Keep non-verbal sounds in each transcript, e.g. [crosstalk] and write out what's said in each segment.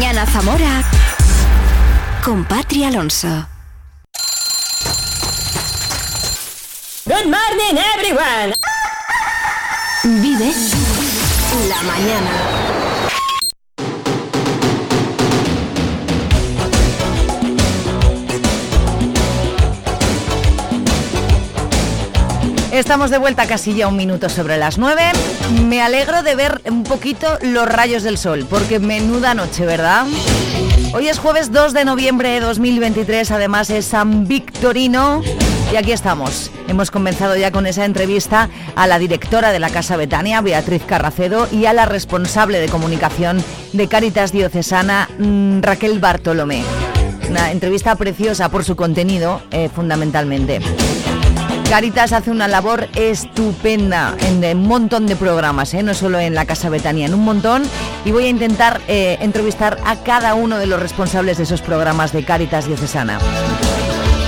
mañana Zamora con Patria Alonso. Good morning everyone. Vive la mañana. Estamos de vuelta casi ya un minuto sobre las nueve. Me alegro de ver un poquito los rayos del sol, porque menuda noche, ¿verdad? Hoy es jueves 2 de noviembre de 2023, además es San Victorino y aquí estamos. Hemos comenzado ya con esa entrevista a la directora de la Casa Betania, Beatriz Carracedo, y a la responsable de comunicación de Caritas Diocesana, mm, Raquel Bartolomé. Una entrevista preciosa por su contenido, eh, fundamentalmente. Caritas hace una labor estupenda en un montón de programas, ¿eh? no solo en la Casa Betania, en un montón. Y voy a intentar eh, entrevistar a cada uno de los responsables de esos programas de Caritas Diocesana.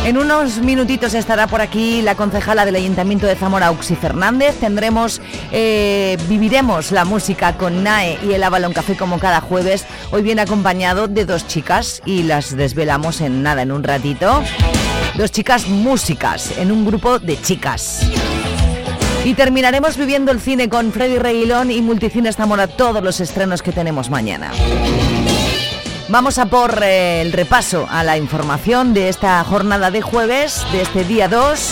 En unos minutitos estará por aquí la concejala del Ayuntamiento de Zamora, Uxi Fernández. Tendremos, eh, viviremos la música con NAE y el Avalon Café como cada jueves. Hoy viene acompañado de dos chicas y las desvelamos en nada, en un ratito. Dos chicas músicas en un grupo de chicas. Y terminaremos viviendo el cine con Freddy Reguilón y Multicines Zamora, todos los estrenos que tenemos mañana. Vamos a por eh, el repaso a la información de esta jornada de jueves, de este día 2.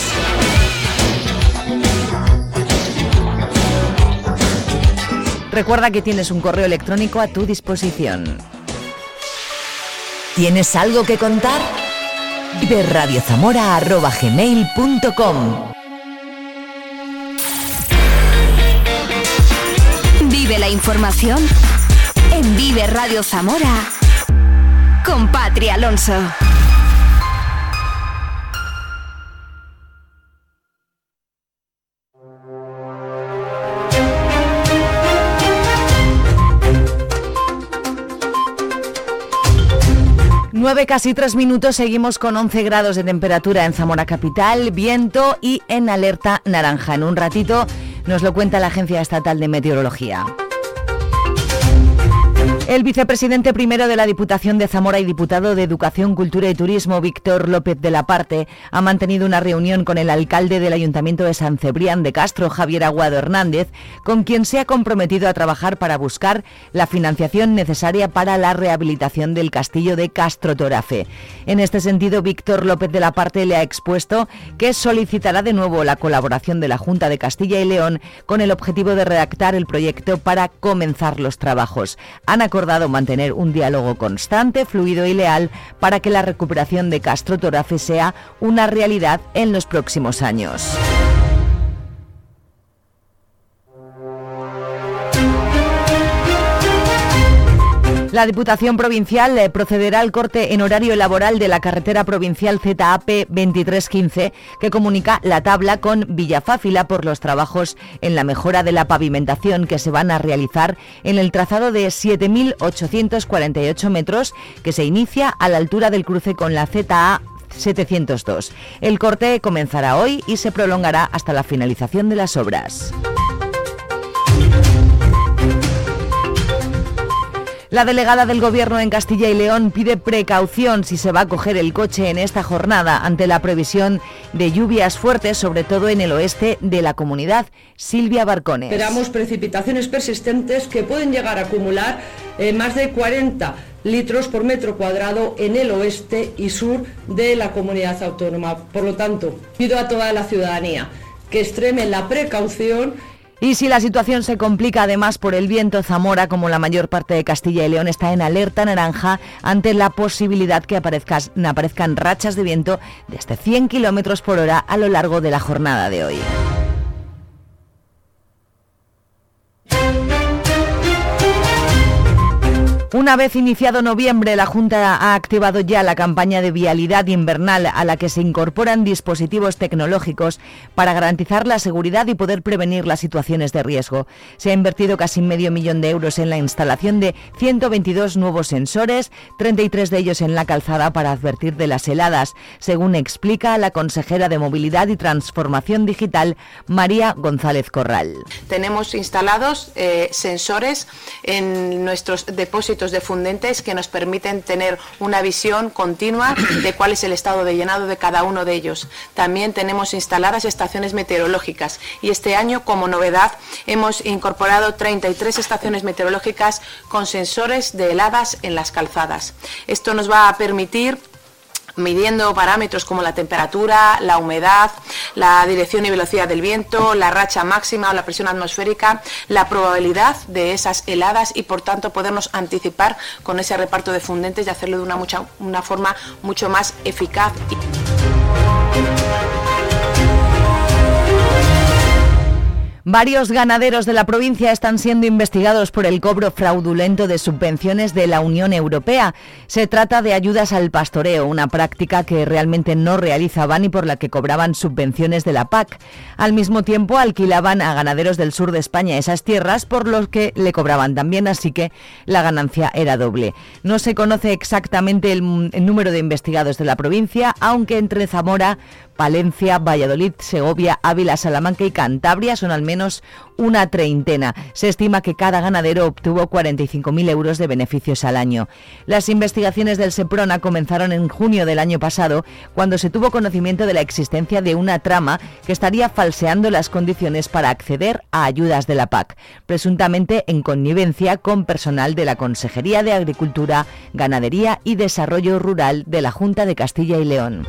Recuerda que tienes un correo electrónico a tu disposición. ¿Tienes algo que contar? De Vive la información en Vive Radio Zamora con Patria Alonso. 9, casi 3 minutos, seguimos con 11 grados de temperatura en Zamora Capital, viento y en alerta naranja. En un ratito nos lo cuenta la Agencia Estatal de Meteorología. El vicepresidente primero de la Diputación de Zamora y diputado de Educación, Cultura y Turismo, Víctor López de la Parte, ha mantenido una reunión con el alcalde del Ayuntamiento de San Cebrián de Castro, Javier Aguado Hernández, con quien se ha comprometido a trabajar para buscar la financiación necesaria para la rehabilitación del castillo de Castro Torafe. En este sentido, Víctor López de la Parte le ha expuesto que solicitará de nuevo la colaboración de la Junta de Castilla y León con el objetivo de redactar el proyecto para comenzar los trabajos. Ana acordado mantener un diálogo constante, fluido y leal para que la recuperación de Castro Torafe sea una realidad en los próximos años. La Diputación Provincial eh, procederá al corte en horario laboral de la carretera provincial ZAP 2315 que comunica la tabla con Villafáfila por los trabajos en la mejora de la pavimentación que se van a realizar en el trazado de 7.848 metros que se inicia a la altura del cruce con la ZA 702. El corte comenzará hoy y se prolongará hasta la finalización de las obras. La delegada del Gobierno en Castilla y León pide precaución si se va a coger el coche en esta jornada ante la previsión de lluvias fuertes, sobre todo en el oeste de la comunidad. Silvia Barcones. Esperamos precipitaciones persistentes que pueden llegar a acumular eh, más de 40 litros por metro cuadrado en el oeste y sur de la comunidad autónoma. Por lo tanto, pido a toda la ciudadanía que extreme la precaución y si la situación se complica además por el viento, Zamora, como la mayor parte de Castilla y León, está en alerta naranja ante la posibilidad que aparezcan rachas de viento de hasta 100 kilómetros por hora a lo largo de la jornada de hoy. Una vez iniciado noviembre, la Junta ha activado ya la campaña de vialidad invernal a la que se incorporan dispositivos tecnológicos para garantizar la seguridad y poder prevenir las situaciones de riesgo. Se ha invertido casi medio millón de euros en la instalación de 122 nuevos sensores, 33 de ellos en la calzada para advertir de las heladas, según explica la consejera de Movilidad y Transformación Digital, María González Corral. Tenemos instalados eh, sensores en nuestros depósitos cientos de fundentes que nos permiten tener una visión continua de cuál es el estado de llenado de cada uno de ellos. También tenemos instaladas estaciones meteorológicas y este año, como novedad, hemos incorporado 33 estaciones meteorológicas con sensores de heladas en las calzadas. Esto nos va a permitir midiendo parámetros como la temperatura, la humedad, la dirección y velocidad del viento, la racha máxima o la presión atmosférica, la probabilidad de esas heladas y por tanto podernos anticipar con ese reparto de fundentes y hacerlo de una, mucha, una forma mucho más eficaz. Varios ganaderos de la provincia están siendo investigados por el cobro fraudulento de subvenciones de la Unión Europea. Se trata de ayudas al pastoreo, una práctica que realmente no realizaban y por la que cobraban subvenciones de la PAC. Al mismo tiempo alquilaban a ganaderos del sur de España esas tierras por los que le cobraban también, así que la ganancia era doble. No se conoce exactamente el, el número de investigados de la provincia, aunque entre Zamora, Valencia, Valladolid, Segovia, Ávila, Salamanca y Cantabria son al menos una treintena. Se estima que cada ganadero obtuvo 45.000 euros de beneficios al año. Las investigaciones del Seprona comenzaron en junio del año pasado, cuando se tuvo conocimiento de la existencia de una trama que estaría falseando las condiciones para acceder a ayudas de la PAC, presuntamente en connivencia con personal de la Consejería de Agricultura, Ganadería y Desarrollo Rural de la Junta de Castilla y León.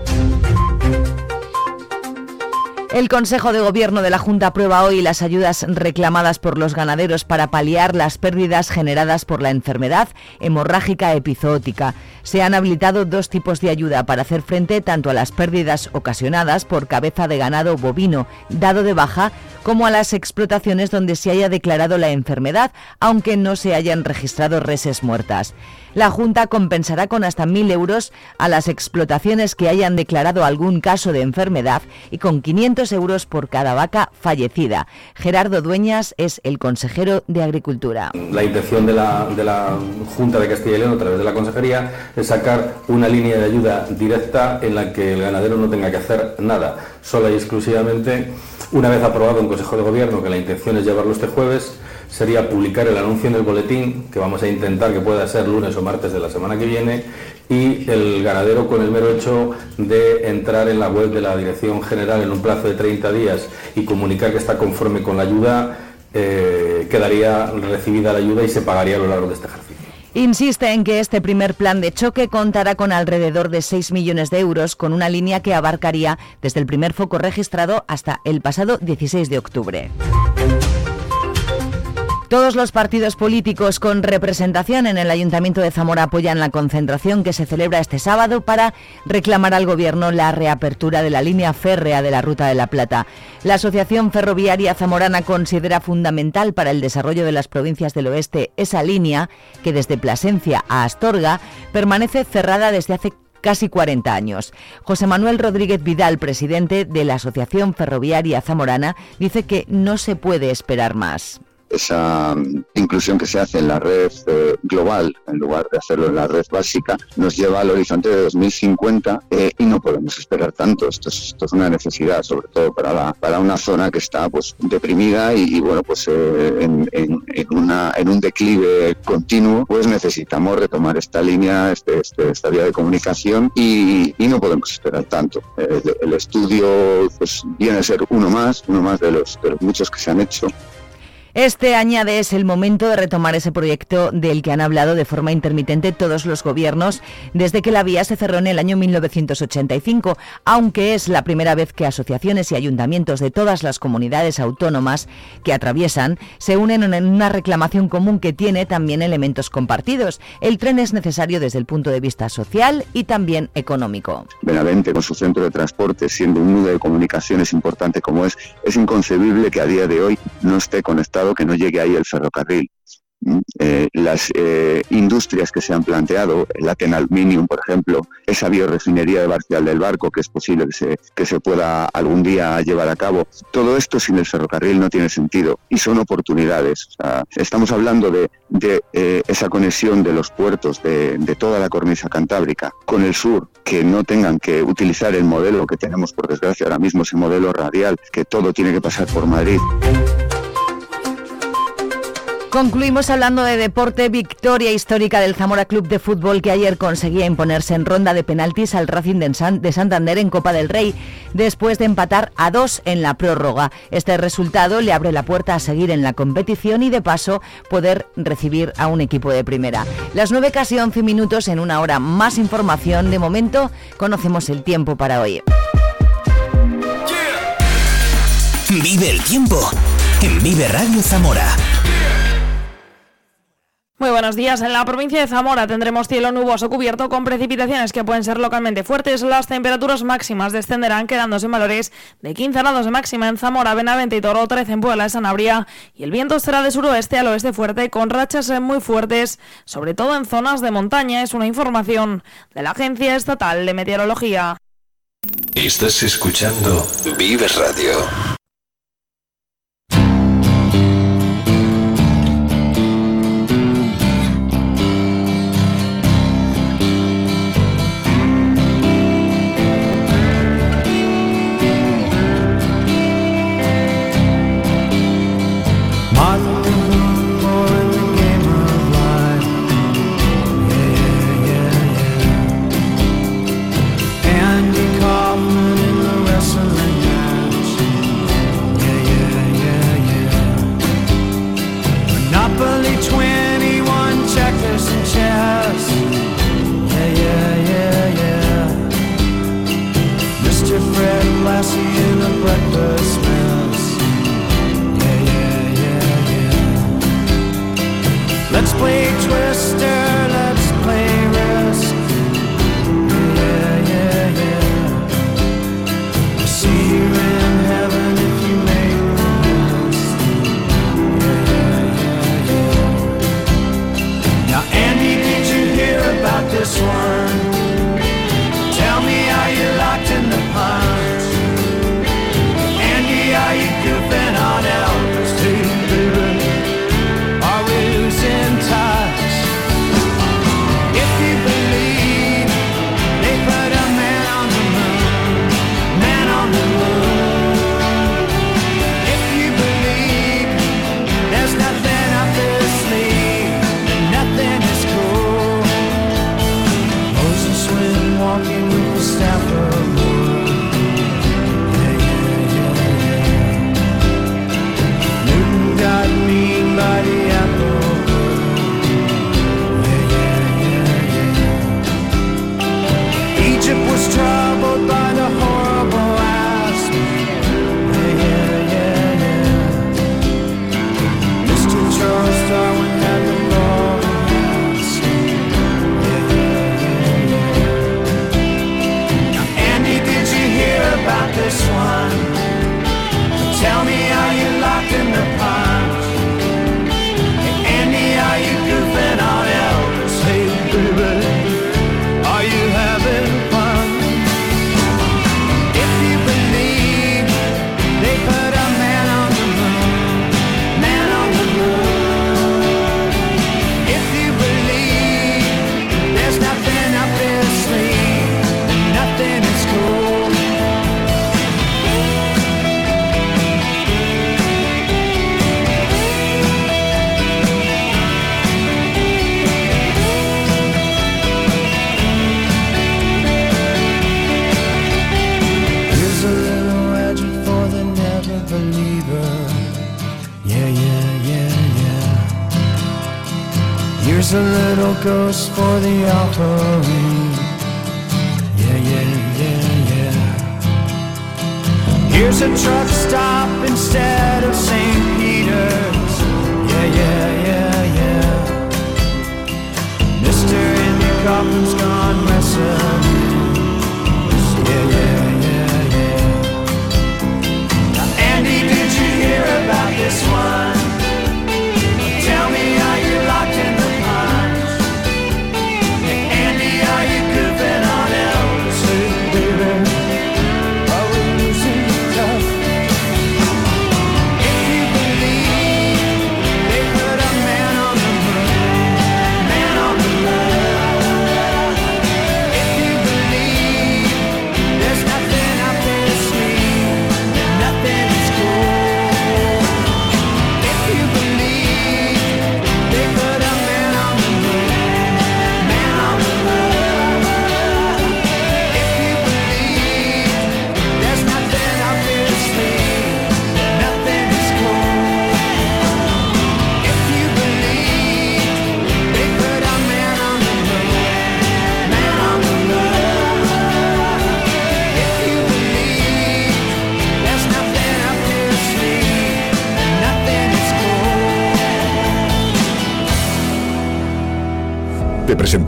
El Consejo de Gobierno de la Junta aprueba hoy las ayudas reclamadas por los ganaderos para paliar las pérdidas generadas por la enfermedad hemorrágica epizootica. Se han habilitado dos tipos de ayuda para hacer frente tanto a las pérdidas ocasionadas por cabeza de ganado bovino dado de baja como a las explotaciones donde se haya declarado la enfermedad, aunque no se hayan registrado reses muertas. La Junta compensará con hasta 1.000 euros a las explotaciones que hayan declarado algún caso de enfermedad y con 500 euros por cada vaca fallecida. Gerardo Dueñas es el consejero de Agricultura. La intención de la, de la Junta de Castilla y León a través de la Consejería es sacar una línea de ayuda directa en la que el ganadero no tenga que hacer nada, sola y exclusivamente, una vez aprobado en Consejo de Gobierno, que la intención es llevarlo este jueves, sería publicar el anuncio en el boletín, que vamos a intentar que pueda ser lunes o martes de la semana que viene, y el ganadero con el mero hecho de entrar en la web de la Dirección General en un plazo de 30 días y comunicar que está conforme con la ayuda, eh, quedaría recibida la ayuda y se pagaría a lo largo de este ejercicio. Insiste en que este primer plan de choque contará con alrededor de 6 millones de euros, con una línea que abarcaría desde el primer foco registrado hasta el pasado 16 de octubre. Todos los partidos políticos con representación en el Ayuntamiento de Zamora apoyan la concentración que se celebra este sábado para reclamar al Gobierno la reapertura de la línea férrea de la Ruta de la Plata. La Asociación Ferroviaria Zamorana considera fundamental para el desarrollo de las provincias del oeste esa línea que desde Plasencia a Astorga permanece cerrada desde hace casi 40 años. José Manuel Rodríguez Vidal, presidente de la Asociación Ferroviaria Zamorana, dice que no se puede esperar más esa mm, inclusión que se hace en la red eh, global en lugar de hacerlo en la red básica nos lleva al horizonte de 2050 eh, y no podemos esperar tanto. Esto es, esto es una necesidad, sobre todo para, la, para una zona que está pues deprimida y, bueno pues eh, en, en, una, en un declive continuo, pues necesitamos retomar esta línea, este, este esta vía de comunicación y, y no podemos esperar tanto. El, el, estudio pues viene a ser uno más, uno más de los, de los muchos que se han hecho este añade es el momento de retomar ese proyecto del que han hablado de forma intermitente todos los gobiernos desde que la vía se cerró en el año 1985, aunque es la primera vez que asociaciones y ayuntamientos de todas las comunidades autónomas que atraviesan se unen en una reclamación común que tiene también elementos compartidos. El tren es necesario desde el punto de vista social y también económico. Benavente, con su centro de transporte, siendo un nudo de comunicaciones importante como es, es inconcebible que a día de hoy no esté conectado que no llegue ahí el ferrocarril. Eh, las eh, industrias que se han planteado, el Aten Aluminium, por ejemplo, esa biorefinería de Barcial del Barco, que es posible que se, que se pueda algún día llevar a cabo, todo esto sin el ferrocarril no tiene sentido y son oportunidades. estamos hablando de, de eh, esa conexión de los puertos de, de toda la cornisa cantábrica con el sur, que no tengan que utilizar el modelo que tenemos, por desgracia, ahora mismo, ese modelo radial, que todo tiene que pasar por Madrid. Concluimos hablando de deporte, victoria histórica del Zamora Club de Fútbol que ayer conseguía imponerse en ronda de penaltis al Racing de Santander en Copa del Rey, después de empatar a dos en la prórroga. Este resultado le abre la puerta a seguir en la competición y de paso poder recibir a un equipo de primera. Las nueve casi 11 minutos en una hora. Más información. De momento conocemos el tiempo para hoy. Vive el tiempo en Vive Radio Zamora. Muy buenos días. En la provincia de Zamora tendremos cielo nuboso cubierto con precipitaciones que pueden ser localmente fuertes. Las temperaturas máximas descenderán quedándose en valores de 15 grados de máxima en Zamora, Benavente y Toro, 13 en Puebla de Sanabria. Y el viento será de suroeste al oeste fuerte con rachas muy fuertes, sobre todo en zonas de montaña. Es una información de la Agencia Estatal de Meteorología. Estás escuchando Vive Radio.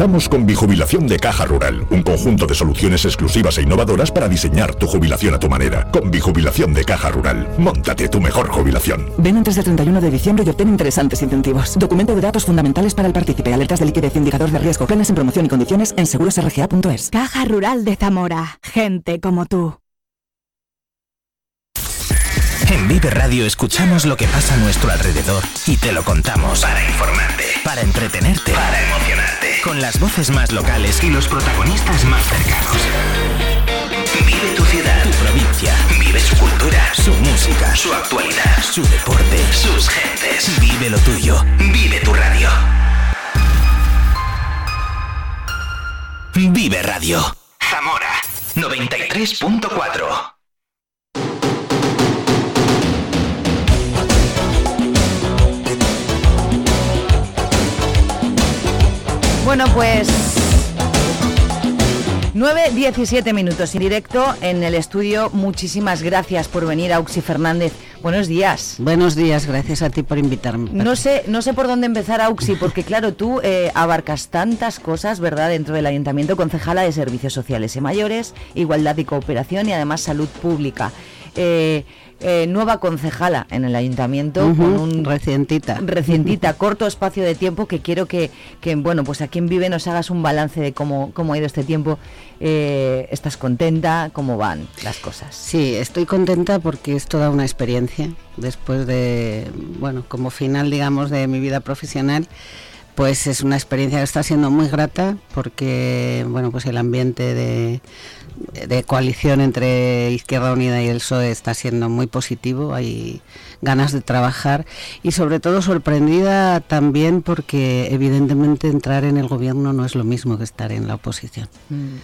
Presentamos con Bijubilación de Caja Rural, un conjunto de soluciones exclusivas e innovadoras para diseñar tu jubilación a tu manera. Con Bijubilación de Caja Rural, montate tu mejor jubilación. Ven antes del 31 de diciembre y obtén interesantes incentivos. Documento de datos fundamentales para el partícipe, alertas de liquidez, indicador de riesgo, planes en promoción y condiciones en segurosrga.es. Caja Rural de Zamora. Gente como tú. En Vive Radio escuchamos lo que pasa a nuestro alrededor y te lo contamos para informarte, para entretenerte, para emocionarte, con las voces más locales y los protagonistas más cercanos. Vive tu ciudad, tu provincia, vive su cultura, su música, su actualidad, su deporte, sus gentes. Vive lo tuyo, vive tu radio. Vive Radio. Zamora 93.4. Bueno, pues 9, 17 minutos en directo en el estudio. Muchísimas gracias por venir, Auxi Fernández. Buenos días. Buenos días, gracias a ti por invitarme. No sé, no sé por dónde empezar, Auxi, porque claro, tú eh, abarcas tantas cosas, ¿verdad?, dentro del Ayuntamiento, concejala de Servicios Sociales y Mayores, Igualdad y Cooperación y además Salud Pública. Eh, eh, nueva concejala en el ayuntamiento con un recientita. recientita corto espacio de tiempo que quiero que, que, bueno pues a quien vive nos hagas un balance de cómo, cómo ha ido este tiempo. Eh, estás contenta cómo van las cosas sí estoy contenta porque es toda una experiencia. Después de bueno como final digamos de mi vida profesional pues es una experiencia que está siendo muy grata porque bueno pues el ambiente de, de coalición entre Izquierda Unida y el PSOE está siendo muy positivo, hay ganas de trabajar y sobre todo sorprendida también porque evidentemente entrar en el gobierno no es lo mismo que estar en la oposición. Mm.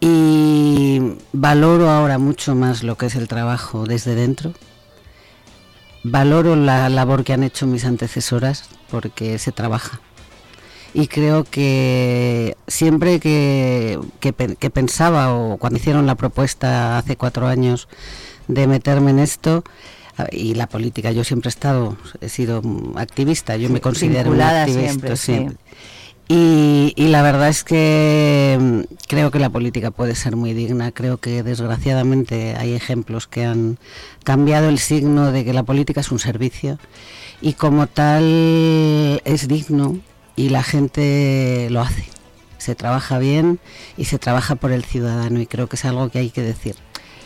Y valoro ahora mucho más lo que es el trabajo desde dentro. Valoro la labor que han hecho mis antecesoras porque se trabaja y creo que siempre que, que, pensaba o cuando hicieron la propuesta hace cuatro años de meterme en esto y la política yo siempre he estado he sido activista yo me considero una activista siempre, Y, y, la verdad es que mm, creo que la política puede ser muy digna creo que desgraciadamente hay ejemplos que han cambiado el signo de que la política es un servicio y como tal es digno y la gente lo hace. Se trabaja bien y se trabaja por el ciudadano y creo que es algo que hay que decir.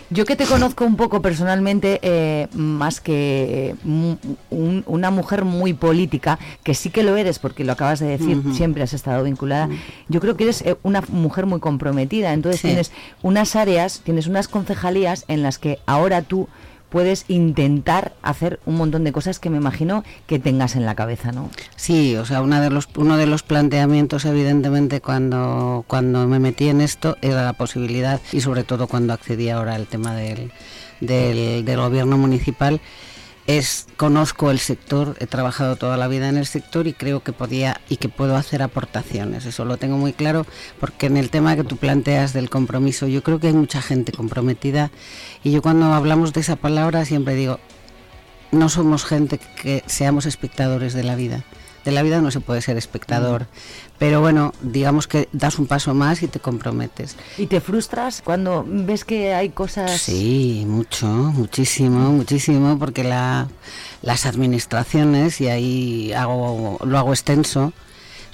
Yo que te conozco un poco personalmente, eh, más que eh, una mujer muy política, que sí que lo eres porque lo acabas de decir, siempre has estado vinculada, yo creo que eres eh, una mujer muy comprometida, entonces tienes unas áreas, tienes unas concejalías en las que ahora tú puedes intentar hacer un montón de cosas que me imagino que tengas en la cabeza, ¿no? Sí, o sea, una de los, uno de los planteamientos, evidentemente, cuando, cuando me metí en esto, era la posibilidad, y sobre todo cuando accedí ahora al tema del, del, del gobierno municipal, es conozco el sector, he trabajado toda la vida en el sector y creo que podía y que puedo hacer aportaciones. Eso lo tengo muy claro porque en el tema que tú planteas del compromiso, yo creo que hay mucha gente comprometida y yo cuando hablamos de esa palabra siempre digo, no somos gente que seamos espectadores de la vida de la vida no se puede ser espectador. Mm. Pero bueno, digamos que das un paso más y te comprometes. ¿Y te frustras cuando ves que hay cosas...? Sí, mucho, muchísimo, muchísimo, porque la, las administraciones, y ahí hago, lo hago extenso,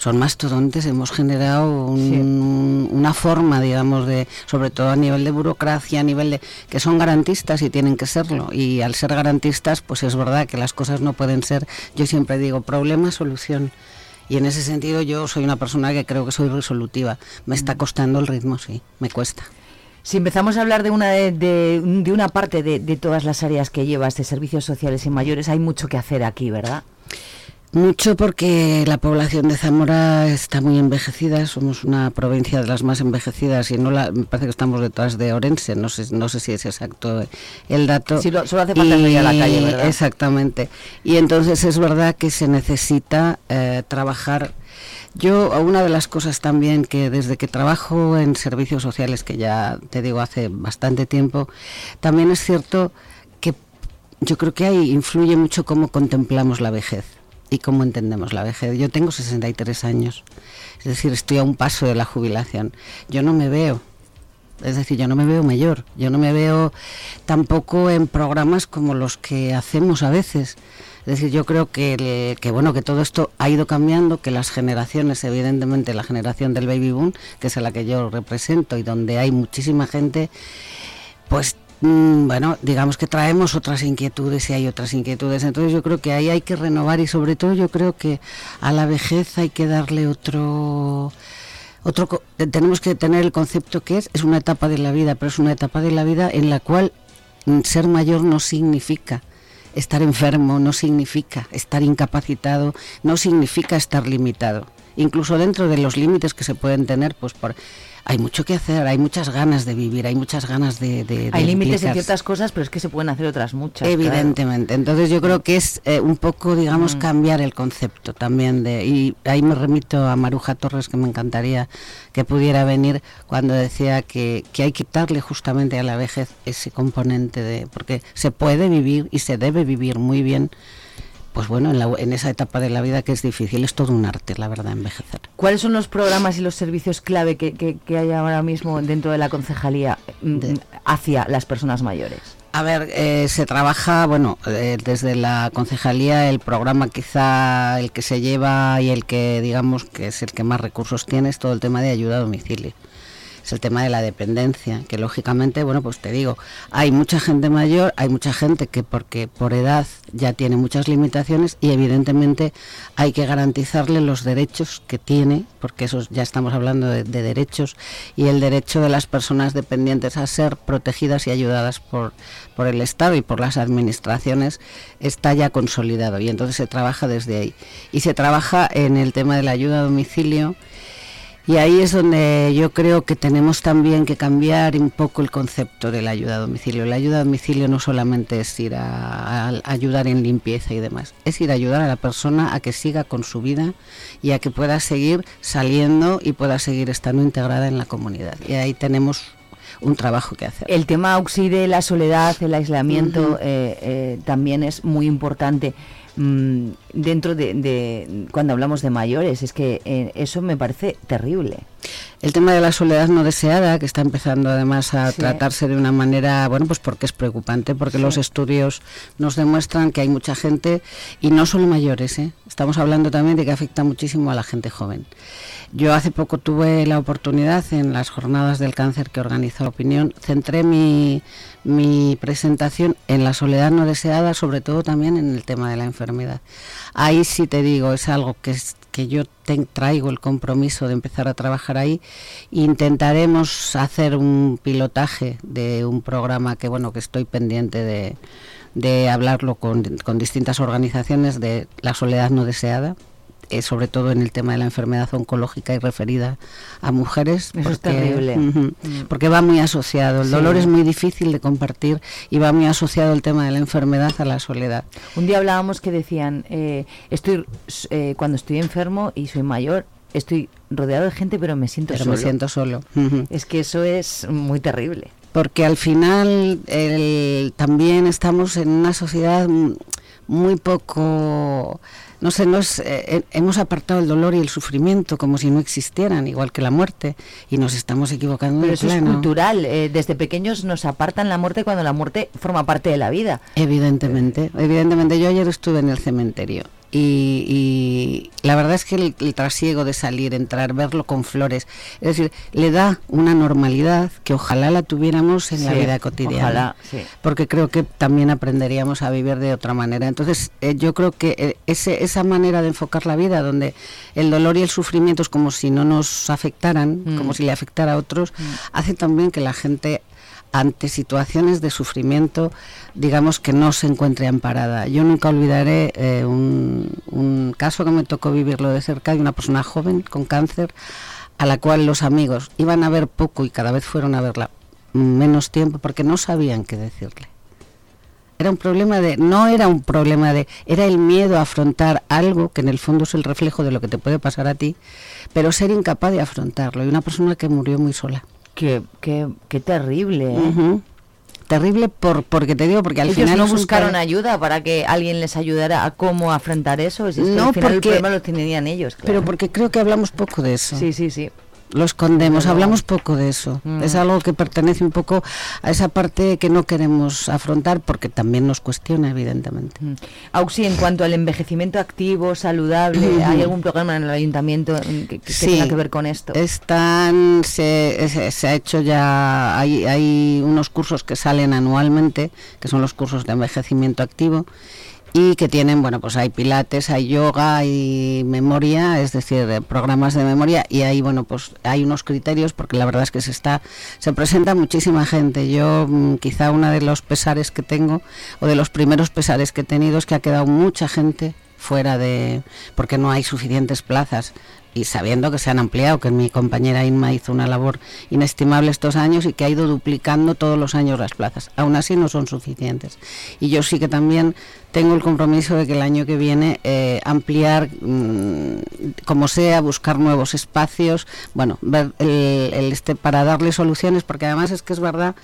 son mastodontes, hemos generado una forma, digamos, de, sobre todo a nivel de burocracia, a nivel de, que son garantistas y tienen que serlo. Y al ser garantistas, pues es verdad que las cosas no pueden ser, yo siempre digo, problema, solución. Y en ese sentido yo soy una persona que creo que soy resolutiva. Me está costando el ritmo, sí, me cuesta. Si empezamos a hablar de una, de, de, una parte de, de todas las áreas que llevas de servicios sociales y mayores, hay mucho que hacer aquí, ¿verdad? Mucho porque la población de Zamora está muy envejecida, somos una provincia de las más envejecidas y no la, me parece que estamos detrás de Orense, no sé, no sé si es exacto el dato. Sí, solo hace falta ir a la calle, ¿verdad? Exactamente. Y entonces es verdad que se necesita eh, trabajar. Yo, una de las cosas también que desde que trabajo en servicios sociales, que ya te digo hace bastante tiempo, también es cierto que yo creo que ahí influye mucho cómo contemplamos la vejez y cómo entendemos la vejez. Yo tengo 63 años, es decir, estoy a un paso de la jubilación. Yo no me veo, es decir, yo no me veo mayor, yo no me veo tampoco en programas como los que hacemos a veces. Es decir, yo creo que, que, bueno que todo esto ha ido cambiando, que las generaciones, evidentemente la generación del baby boom, que es la que yo represento y donde hay muchísima gente, pues mm, bueno, digamos que traemos otras inquietudes y hay otras inquietudes. Entonces yo creo que ahí hay que renovar y sobre todo yo creo que a la vejez hay que darle otro otro tenemos que tener el concepto que es es una etapa de la vida, pero es una etapa de la vida en la cual mm, ser mayor no significa estar enfermo no significa estar incapacitado, no significa estar limitado. Incluso dentro de los límites que se pueden tener, pues por hay mucho que hacer, hay muchas ganas de vivir, hay muchas ganas de... hay límites en ciertas cosas, pero es que se pueden hacer otras muchas. Evidentemente. Entonces yo creo que es eh, un poco, digamos, mm. cambiar el concepto también de... Y ahí me remito a Maruja Torres, que me encantaría que pudiera venir cuando decía que, que hay que quitarle justamente a la vejez ese componente de... Porque se puede vivir y se debe vivir muy bien pues bueno, en, esa etapa de la vida que es difícil, es todo un arte, la verdad, envejecer. ¿Cuáles son los programas y los servicios clave que, hay ahora mismo dentro de la concejalía mm, hacia las personas mayores? A ver, eh, se trabaja, bueno, eh, desde la concejalía el programa quizá el que se lleva y el que digamos que es el que más recursos tiene es todo el tema de ayuda a domicilio es el tema de la dependencia, que lógicamente, bueno, pues te digo, hay mucha gente mayor, hay mucha gente que porque por edad ya tiene muchas limitaciones y evidentemente hay que garantizarle los derechos que tiene, porque eso ya estamos hablando de, derechos, y el derecho de las personas dependientes a ser protegidas y ayudadas por, por el Estado y por las administraciones está ya consolidado y entonces se trabaja desde ahí. Y se trabaja en el tema de la ayuda a domicilio y ahí es donde yo creo que tenemos también que cambiar un poco el concepto de la ayuda a domicilio. La ayuda a domicilio no solamente es ir a, ayudar en limpieza y demás, es ir a ayudar a la persona a que siga con su vida y a que pueda seguir saliendo y pueda seguir estando integrada en la comunidad. Y ahí tenemos un trabajo que hacer. El tema auxide, la soledad, el aislamiento eh, eh, también es muy importante. Mm, dentro de, cuando hablamos de mayores. Es que eh, eso me parece terrible. El tema de la soledad no deseada, que está empezando además a tratarse de una manera, bueno, pues porque es preocupante, porque los estudios nos demuestran que hay mucha gente, y no solo mayores, ¿eh? estamos hablando también de que afecta muchísimo a la gente joven. Yo hace poco tuve la oportunidad en las jornadas del cáncer que organizó Opinión, centré mi, presentación en la soledad no deseada, sobre todo también en el tema de la enfermedad. Ahí sí te digo, es algo que, que yo traigo el compromiso de empezar a trabajar ahí. Intentaremos hacer un pilotaje de un programa que, bueno, que estoy pendiente de, de hablarlo con, con distintas organizaciones de la soledad no deseada eh, sobre todo en el tema de la enfermedad oncológica y referida a mujeres. Eso porque, es terrible. Mm. porque va muy asociado. El dolor es muy difícil de compartir y va muy asociado el tema de la enfermedad a la soledad. Un día hablábamos que decían, eh, estoy eh, cuando estoy enfermo y soy mayor, estoy rodeado de gente, pero me siento pero solo. me siento solo. Es que eso es muy terrible. Porque al final también estamos en una sociedad muy poco no sé, nos, eh, eh, hemos apartado el dolor y el sufrimiento como si no existieran, igual que la muerte, y nos estamos equivocando. Pero eso es cultural. Eh, desde pequeños nos apartan la muerte cuando la muerte forma parte de la vida. Evidentemente, evidentemente. Yo ayer estuve en el cementerio y, la verdad es que el, trasiego de salir, entrar, verlo con flores, es decir, le da una normalidad que ojalá la tuviéramos en la vida cotidiana, porque creo que también aprenderíamos a vivir de otra manera. Entonces, eh, yo creo que eh, ese, esa manera de enfocar la vida, donde el dolor y el sufrimiento es como si no nos afectaran, mm. como si le afectara a otros, mm. hace también que la gente ante situaciones de sufrimiento, digamos que no se encuentre amparada. Yo nunca olvidaré eh, un, caso que me tocó vivirlo de cerca de una persona joven con cáncer, a la cual los amigos iban a ver poco y cada vez fueron a verla menos tiempo porque no sabían qué decirle. Era un problema de, no era un problema de, era el miedo a afrontar algo que en el fondo es el reflejo de lo que te puede pasar a ti, pero ser incapaz de afrontarlo. Y una persona que murió muy sola. Qué, qué, qué terrible. ¿eh? terrible por porque te digo porque al Ellos final no buscaron ayuda para que alguien les ayudara a cómo afrontar eso. Si es que No, al final porque- el problema lo tenían ellos. claro. pero porque creo que hablamos poco de eso. Sí, sí, sí. Lo escondemos, No. hablamos poco de eso. Mm. Es algo que pertenece un poco a esa parte que no queremos afrontar porque también nos cuestiona, evidentemente. Mm. Auxi, en cuanto al envejecimiento activo, saludable. ¿hay algún programa en el ayuntamiento en que, que Sí. tenga que ver con esto? Están, se, se- se ha hecho ya, hay, hay unos cursos que salen anualmente, que son los cursos de envejecimiento activo, y que tienen, bueno, pues hay pilates, hay yoga, hay memoria, es decir, programas de memoria, y ahí, bueno, pues hay unos criterios, porque la verdad es que se está, se presenta muchísima gente. Yo, mm, quizá uno de los pesares que tengo, o de los primeros pesares que he tenido, es que ha quedado mucha gente fuera de, porque no hay suficientes plazas y sabiendo que se han ampliado, que mi compañera Inma hizo una labor inestimable estos años y que ha ido duplicando todos los años las plazas. Aún así no son suficientes. Y yo sí que también tengo el compromiso de que el año que viene eh, ampliar, mm, como sea, buscar nuevos espacios, bueno, ver el, el este para darle soluciones, porque además es que es verdad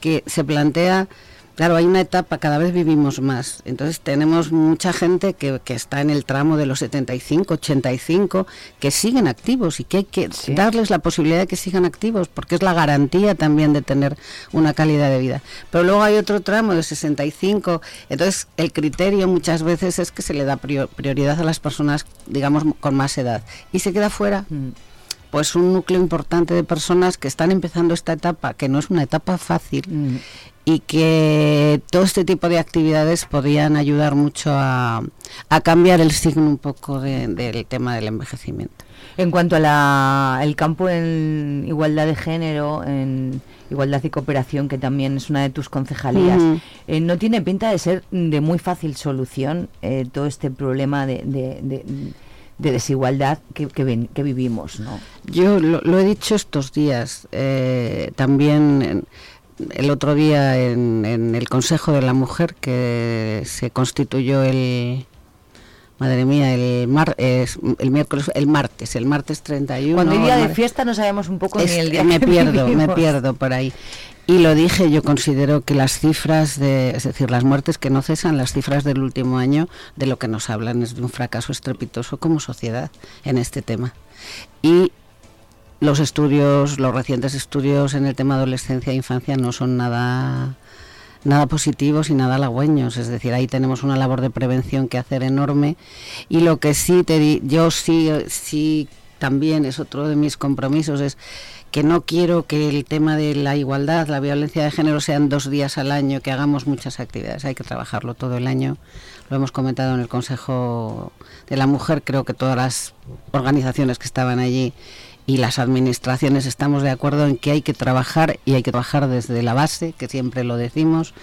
que se plantea Claro, hay una etapa, cada vez vivimos más. Entonces tenemos mucha gente que, que está en el tramo de los 75, 85, que siguen activos y que hay que darles la posibilidad de que sigan activos, porque es la garantía también de tener una calidad de vida. Pero luego hay otro tramo de 65, entonces el criterio muchas veces es que se le da prior- prioridad a las personas, digamos, con más edad. Y se queda fuera pues un núcleo importante de personas que están empezando esta etapa, que no es una etapa fácil, y que todo este tipo de actividades podrían ayudar mucho a, a cambiar el signo un poco de- del tema del envejecimiento. En cuanto al campo en igualdad de género, en igualdad y cooperación, que también es una de tus concejalías, eh, no tiene pinta de ser de muy fácil solución eh, todo este problema de, de- de- de desigualdad que, que ven- que vivimos, ¿no? Yo lo, lo he dicho estos días, eh, también el otro día en, en el Consejo de la Mujer que se constituyó el... Madre mía, el, mar, es- el miércoles, el martes, el martes 31. Cuando hay día de fiesta no sabemos un poco Es ni el día me que pierdo, me pierdo por ahí. Y lo dije, yo considero que las cifras de, es decir, las muertes que no cesan, las cifras del último año, de lo que nos hablan es de un fracaso estrepitoso como sociedad en este tema. Y los estudios, los recientes estudios en el tema adolescencia e infancia no son nada nada positivos y nada halagüeños, es decir, ahí tenemos una labor de prevención que hacer enorme. Y lo que sí te di- yo sí sí también es otro de mis compromisos es que no quiero que el tema de la igualdad, la violencia de género sean dos días al año, que hagamos muchas actividades, hay que trabajarlo todo el año. Lo hemos comentado en el Consejo de la Mujer, creo que todas las organizaciones que estaban allí y las administraciones estamos de acuerdo en que hay que trabajar y hay que trabajar desde la base, que siempre lo decimos,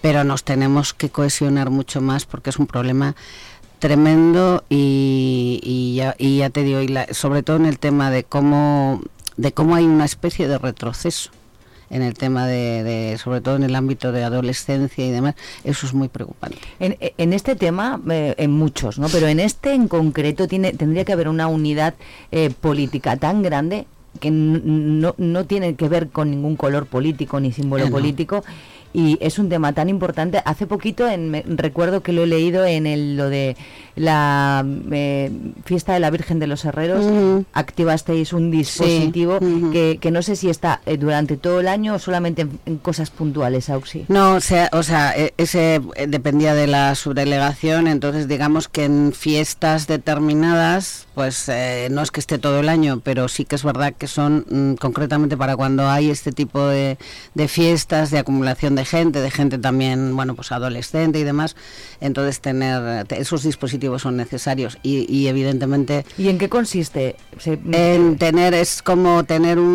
pero nos tenemos que cohesionar mucho más porque es un problema tremendo y, ya, y ya te digo, sobre todo en el tema de cómo, de cómo hay una especie de retroceso en el tema de, de- sobre todo en el ámbito de adolescencia y demás, eso es muy preocupante. En, en este tema, eh, en muchos, ¿no? Pero en este en concreto tiene, tendría que haber una unidad eh, política tan grande que no, no tiene que ver con ningún color político ni símbolo Eh, no. político y es un tema tan importante. Hace poquito en, me- recuerdo que lo he leído en el, lo de la eh, fiesta de la Virgen de los Herreros, activasteis un dispositivo que, que no sé si está eh, durante todo el año o solamente en, en cosas puntuales, Auxi. No, o sea, o sea e- ese eh, dependía de la subdelegación, entonces digamos que en fiestas determinadas, pues eh, no es que esté todo el año, pero sí que es verdad que son mm, concretamente para cuando hay este tipo de, de fiestas, de acumulación de gente, de gente también, bueno, pues adolescente y demás, entonces tener te- esos dispositivos son necesarios y, y evidentemente ¿Y en qué consiste? Se- en tener es como tener un,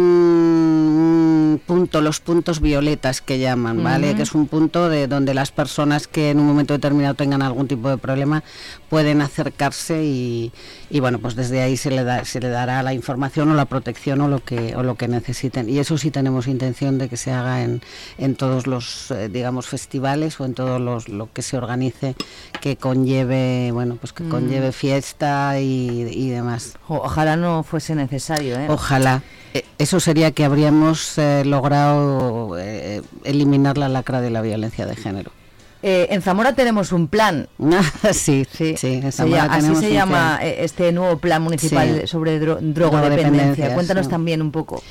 un punto los puntos violetas que llaman vale que es un punto de donde las personas que en un momento determinado tengan algún tipo de problema pueden acercarse y, y bueno pues desde ahí se le da se le dará la información o la protección o lo que o lo que necesiten. Y eso sí tenemos intención de que se haga en, en todos los eh, digamos festivales o en todos los lo que se organice que conlleve bueno pues que Mm. conlleve fiesta y, y demás O- Ojalá no fuese necesario, ¿eh? Ojalá. eh, eso sería que habríamos eh, logrado eh, eliminar la lacra de la violencia de género. Eh, en Zamora tenemos un plan. [laughs] sí, sí, sí. En Se Zamora llama- así se llama plan. eh, este nuevo plan municipal Sí. sobre dro- drogodependencia. Cuéntanos sí. también un poco.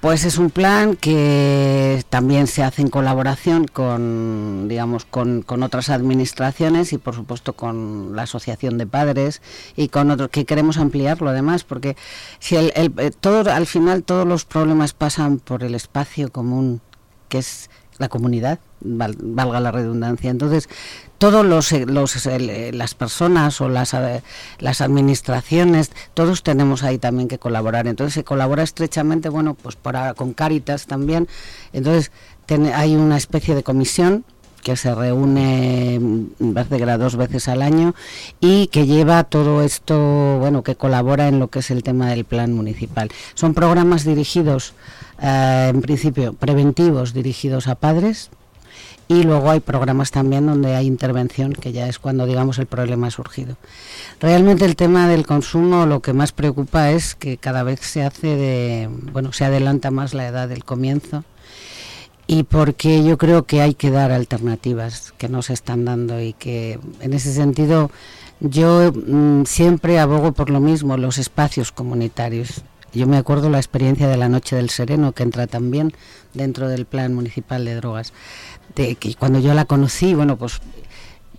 Pues es un plan que también se hace en colaboración con, digamos, con, otras administraciones y por supuesto con la asociación de padres y con otros que queremos ampliarlo además porque si el, el- eh, todo al final todos los problemas pasan por el espacio común que es la comunidad val- valga la redundancia. Entonces todos los, eh, los eh, las personas o las eh, las administraciones todos tenemos ahí también que colaborar. Entonces se colabora estrechamente bueno pues por ahora con Cáritas también. Entonces hay una especie de comisión que se reúne mm, parece que era dos veces al año y que lleva todo esto, bueno, que colabora en lo que es el tema del plan municipal. Son programas dirigidos, en principio, preventivos dirigidos a padres y luego hay programas también donde hay intervención, que ya es cuando, digamos, el problema ha surgido. Realmente el tema del consumo lo que más preocupa es que cada vez se hace de, bueno, se adelanta más la edad del comienzo y porque yo creo que hay que dar alternativas que no se están dando y que en ese sentido yo mm, siempre abogo por lo mismo, los espacios comunitarios. Yo me acuerdo la experiencia de la Noche del Sereno, que entra también dentro del Plan Municipal de Drogas, de que cuando yo la conocí, bueno, pues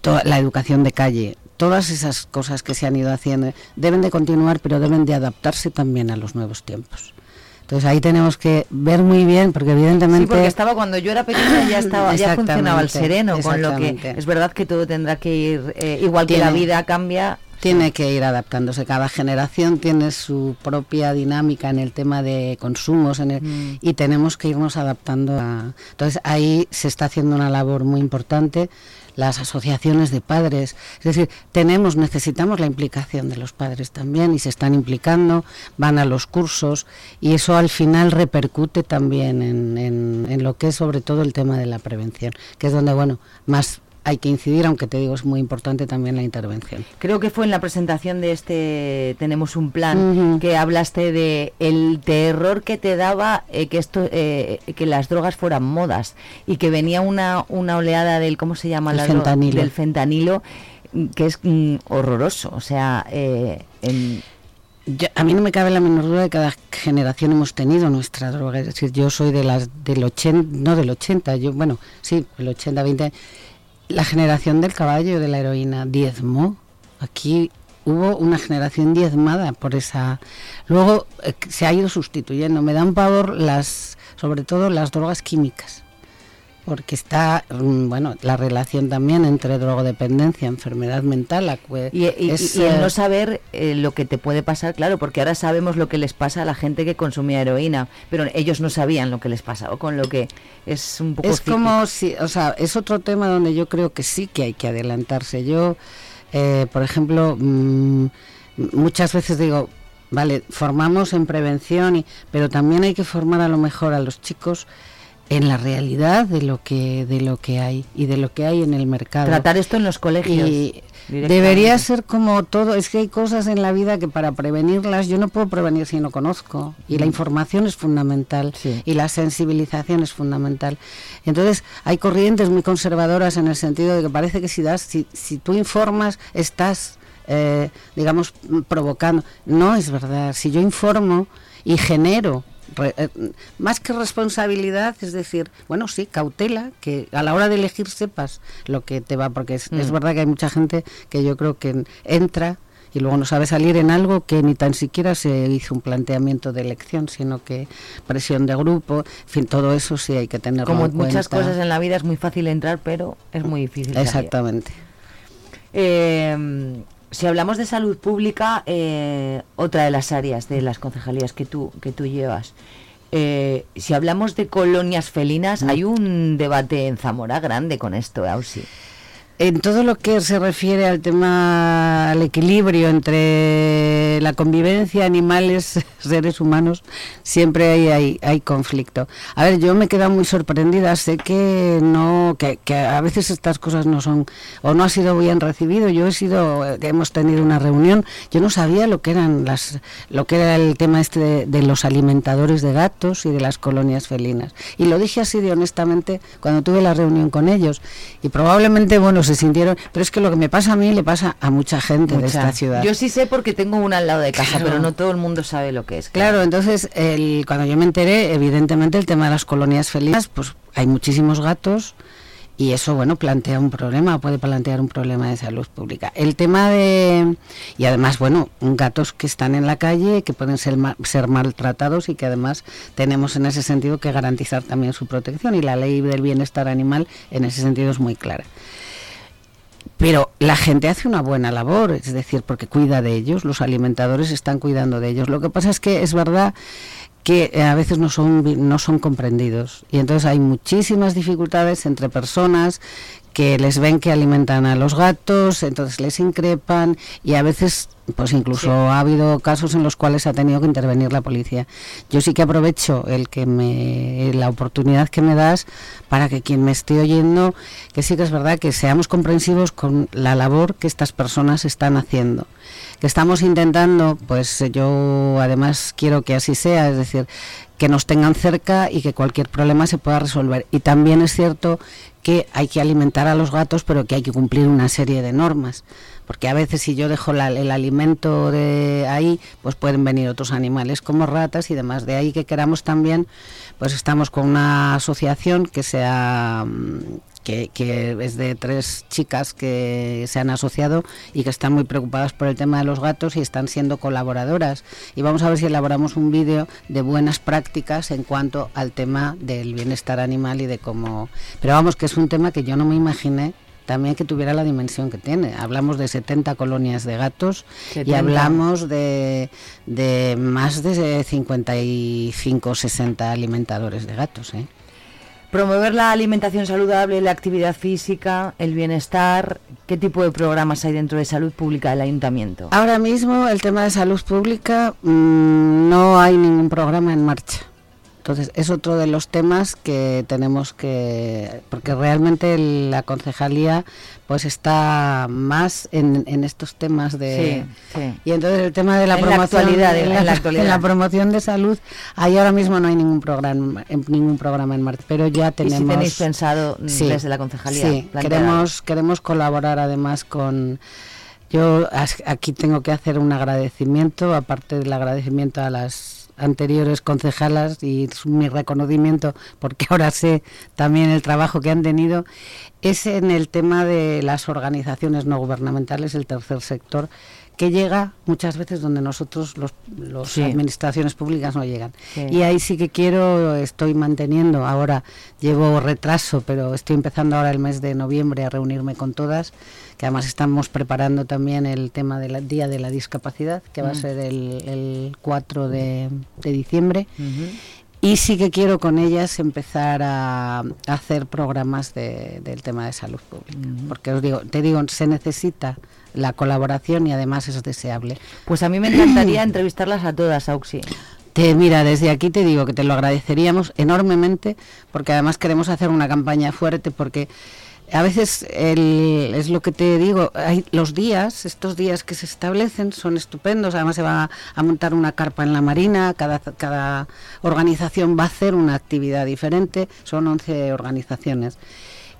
toda la educación de calle, todas esas cosas que se han ido haciendo deben de continuar, pero deben de adaptarse también a los nuevos tiempos. Entonces ahí tenemos que ver muy bien, porque evidentemente... Sí, porque estaba cuando yo era pequeña ya [coughs] estaba ya funcionaba el sereno, con lo que es verdad que todo tendrá que ir eh, igual que la vida cambia. Tiene que ir adaptándose. Cada generación tiene su propia dinámica en el tema de consumos en el- Mm. y tenemos que irnos adaptando a. Entonces ahí se está haciendo una labor muy importante. Las asociaciones de padres, es decir, tenemos, necesitamos la implicación de los padres también y se están implicando, van a los cursos y eso al final repercute también en, en- en lo que es sobre todo el tema de la prevención, que es donde, bueno, más hay que incidir, aunque te digo, es muy importante también la intervención. Creo que fue en la presentación de este tenemos un plan Ujú. que hablaste de el terror que te daba eh, que esto eh, que las drogas fueran modas y que venía una una oleada del cómo se llama El la fentanilo. del fentanilo mm, que es mm, horroroso, o sea, eh, en- Yo- a mí no me cabe la menor duda de que cada generación hemos tenido nuestra droga. Es decir, yo soy de las del 80, no del 80, yo, bueno, sí, el 80, 20. La generación del caballo, de la heroína, diezmó. Aquí hubo una generación diezmada por esa. Luego eh, se ha ido sustituyendo. Me dan pavor las, sobre todo las drogas químicas. Porque está, mm, bueno, la relación también entre drogodependencia, enfermedad mental. y, y- es, y el eh, no saber eh, lo que te puede pasar, claro, porque ahora sabemos lo que les pasa a la gente que consumía heroína, pero ellos no sabían lo que les pasaba, con lo que es un poco Es cíclico. como si, o sea, es otro tema donde yo creo que sí que hay que adelantarse. Yo, eh, por ejemplo, mm, muchas veces digo, vale, formamos en prevención, y, pero también hay que formar a lo mejor a los chicos en la realidad de lo que de lo que hay y de lo que hay en el mercado. tratar esto en los colegios. Y debería ser como todo, es que hay cosas en la vida que para prevenirlas yo no puedo prevenir si no conozco y la Mm. información es fundamental y la sensibilización es fundamental. Entonces hay corrientes muy conservadoras en el sentido de que parece que si das, si, si tú informas estás, eh, digamos, provocando. No es verdad. Si yo informo y genero re- eh, más que responsabilidad, es decir, bueno, sí, cautela, que a la hora de elegir sepas lo que te va, porque es, es Mm. verdad que hay mucha gente que yo creo que entra y luego no sabe salir en algo que ni tan siquiera se hizo un planteamiento de elección, sino que presión de grupo, en fin, todo eso sí hay que tenerlo Como en muchas cuenta. cosas en la vida es muy fácil entrar, pero es muy difícil. Exactamente. Eh, si hablamos de salud pública, eh, otra de las áreas de las concejalías que tú, que tú llevas. eh, si hablamos de colonias felinas, Mm. hay un debate en Zamora grande con esto, Ausi. En todo lo que se refiere al tema, al equilibrio entre la convivencia, animales, [laughs] seres humanos, siempre hay, hay, conflicto. A ver, yo me he quedado muy sorprendida, sé que no, que, que, a veces estas cosas no son, o no ha sido bien recibido. Yo he sido, hemos tenido una reunión, yo no sabía lo que eran las, lo que era el tema este de, de los alimentadores de gatos y de las colonias felinas. Y lo dije así de honestamente cuando tuve la reunión con ellos. Y probablemente, bueno, se sintieron, pero es que lo que me pasa a mí le pasa a mucha gente de esta ciudad. Yo sí sé porque tengo una al lado de casa, pero no todo el mundo sabe lo que es. Claro, entonces el, cuando yo me enteré, evidentemente el tema de las colonias felinas, pues hay muchísimos gatos y eso bueno plantea un problema puede plantear un problema de salud pública el tema de y además bueno gatos que están en la calle que pueden ser ser maltratados y que además tenemos en ese sentido que garantizar también su protección y la ley del bienestar animal en ese sentido es muy clara pero la gente hace una buena labor, es decir, porque cuida de ellos, los alimentadores están cuidando de ellos. Lo que pasa es que es verdad que a veces no son, no son comprendidos y entonces hay muchísimas dificultades entre personas que les ven que alimentan a los gatos, entonces les increpan y a veces pues incluso sí. ha habido casos en los cuales ha tenido que intervenir la policía. Yo sí que aprovecho el que me la oportunidad que me das para que quien me esté oyendo que sí que es verdad que seamos comprensivos con la labor que estas personas están haciendo. Que estamos intentando, pues yo además quiero que así sea, es decir, que nos tengan cerca y que cualquier problema se pueda resolver. Y también es cierto que hay que alimentar a los gatos, pero que hay que cumplir una serie de normas. Porque a veces si yo dejo la, el alimento de ahí, pues pueden venir otros animales como ratas y demás. De ahí que queramos también, pues estamos con una asociación que sea que, que, es de tres chicas que se han asociado y que están muy preocupadas por el tema de los gatos y están siendo colaboradoras. Y vamos a ver si elaboramos un vídeo de buenas prácticas en cuanto al tema del bienestar animal y de cómo... Pero vamos, que es un tema que yo no me imaginé también que tuviera la dimensión que tiene. Hablamos de 70 colonias de gatos 70. y hablamos de, de más de 55 o 60 alimentadores de gatos. ¿eh? Promover la alimentación saludable, la actividad física, el bienestar. ¿Qué tipo de programas hay dentro de salud pública del ayuntamiento? Ahora mismo el tema de salud pública mmm, no hay ningún programa en marcha. Entonces es otro de los temas que tenemos que, porque realmente la concejalía pues está más en, en estos temas de sí, sí. y entonces el tema de la en promoción la actualidad, en, la, la actualidad. en [laughs] la promoción de salud ahí ahora mismo no hay ningún programa ningún programa en marcha pero ya tenemos ¿Y si tenéis pensado sí, desde la concejalía sí queremos queremos colaborar además con yo aquí tengo que hacer un agradecimiento aparte del agradecimiento a las anteriores concejalas y mi reconocimiento porque ahora sé también el trabajo que han tenido es en el tema de las organizaciones no gubernamentales, el tercer sector, que llega muchas veces donde nosotros, los, los sí. administraciones públicas, no llegan. Sí. Y ahí sí que quiero, estoy manteniendo, ahora llevo retraso, pero estoy empezando ahora el mes de noviembre a reunirme con todas, que además estamos preparando también el tema del Día de la Discapacidad, que mm. va a ser el, el 4 de, de diciembre. Uh -huh y sí que quiero con ellas empezar a, a hacer programas de, del tema de salud pública, uh -huh. porque os digo, te digo, se necesita la colaboración y además es deseable. Pues a mí me encantaría [clears throat] entrevistarlas a todas, Auxi. Te, mira, desde aquí te digo que te lo agradeceríamos enormemente, porque además queremos hacer una campaña fuerte, porque a veces el, es lo que te digo, hay los días, estos días que se establecen son estupendos, además se va a, a, montar una carpa en la marina, cada, cada organización va a hacer una actividad diferente, son 11 organizaciones.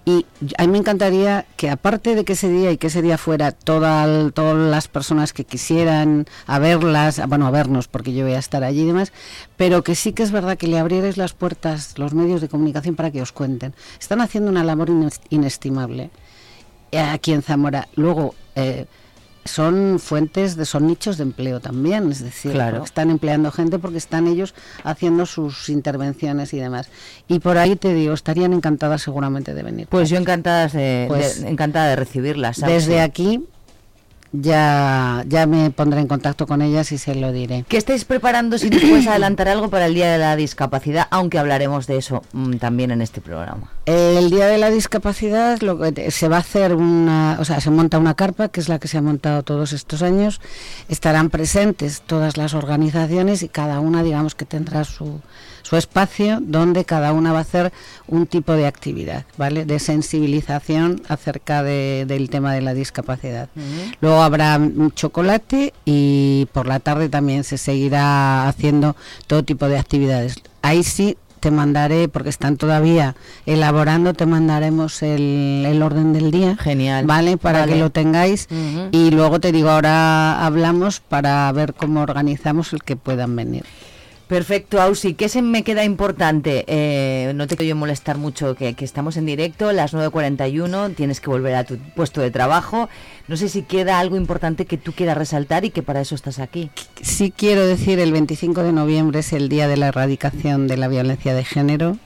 Y a mí me encantaría que aparte de que ese día y que ese día fuera toda, todas las personas que quisieran a verlas, bueno, a vernos porque yo voy a estar allí y demás, pero que sí que es verdad que le abrierais las puertas los medios de comunicación para que os cuenten. Están haciendo una labor inestimable aquí en Zamora. Luego, eh, son fuentes de son nichos de empleo también, es decir, claro. están empleando gente porque están ellos haciendo sus intervenciones y demás. Y por ahí te digo, estarían encantadas seguramente de venir. Pues yo encantadas de, pues, de encantada de recibirlas. ¿sabes? Desde aquí ya, ya me pondré en contacto con ellas y se lo diré. ¿Qué estáis preparando si nos puedes adelantar algo para el Día de la Discapacidad? Aunque hablaremos de eso mm, también en este programa. El Día de la Discapacidad lo se va a hacer una, o sea, se monta una carpa, que es la que se ha montado todos estos años. Estarán presentes todas las organizaciones y cada una, digamos, que tendrá su, su espacio donde cada una va a hacer un tipo de actividad, ¿vale? De sensibilización acerca de, del tema de la discapacidad. Luego habrá un chocolate y por la tarde también se seguirá haciendo todo tipo de actividades. Ahí sí te mandaré, porque están todavía elaborando, te mandaremos el, el orden del día. Genial. ¿Vale? Para Vale. que lo tengáis. Y luego te digo, ahora hablamos para ver cómo organizamos el que puedan venir. Perfecto, Ausi. ¿Qué se me queda importante? Eh, no te quiero molestar mucho, que, que estamos en directo, las 9.41, tienes que volver a tu puesto de trabajo. No sé si queda algo importante que tú quieras resaltar y que para eso estás aquí. Sí quiero decir, el 25 de noviembre es el Día de la Erradicación de la Violencia de Género.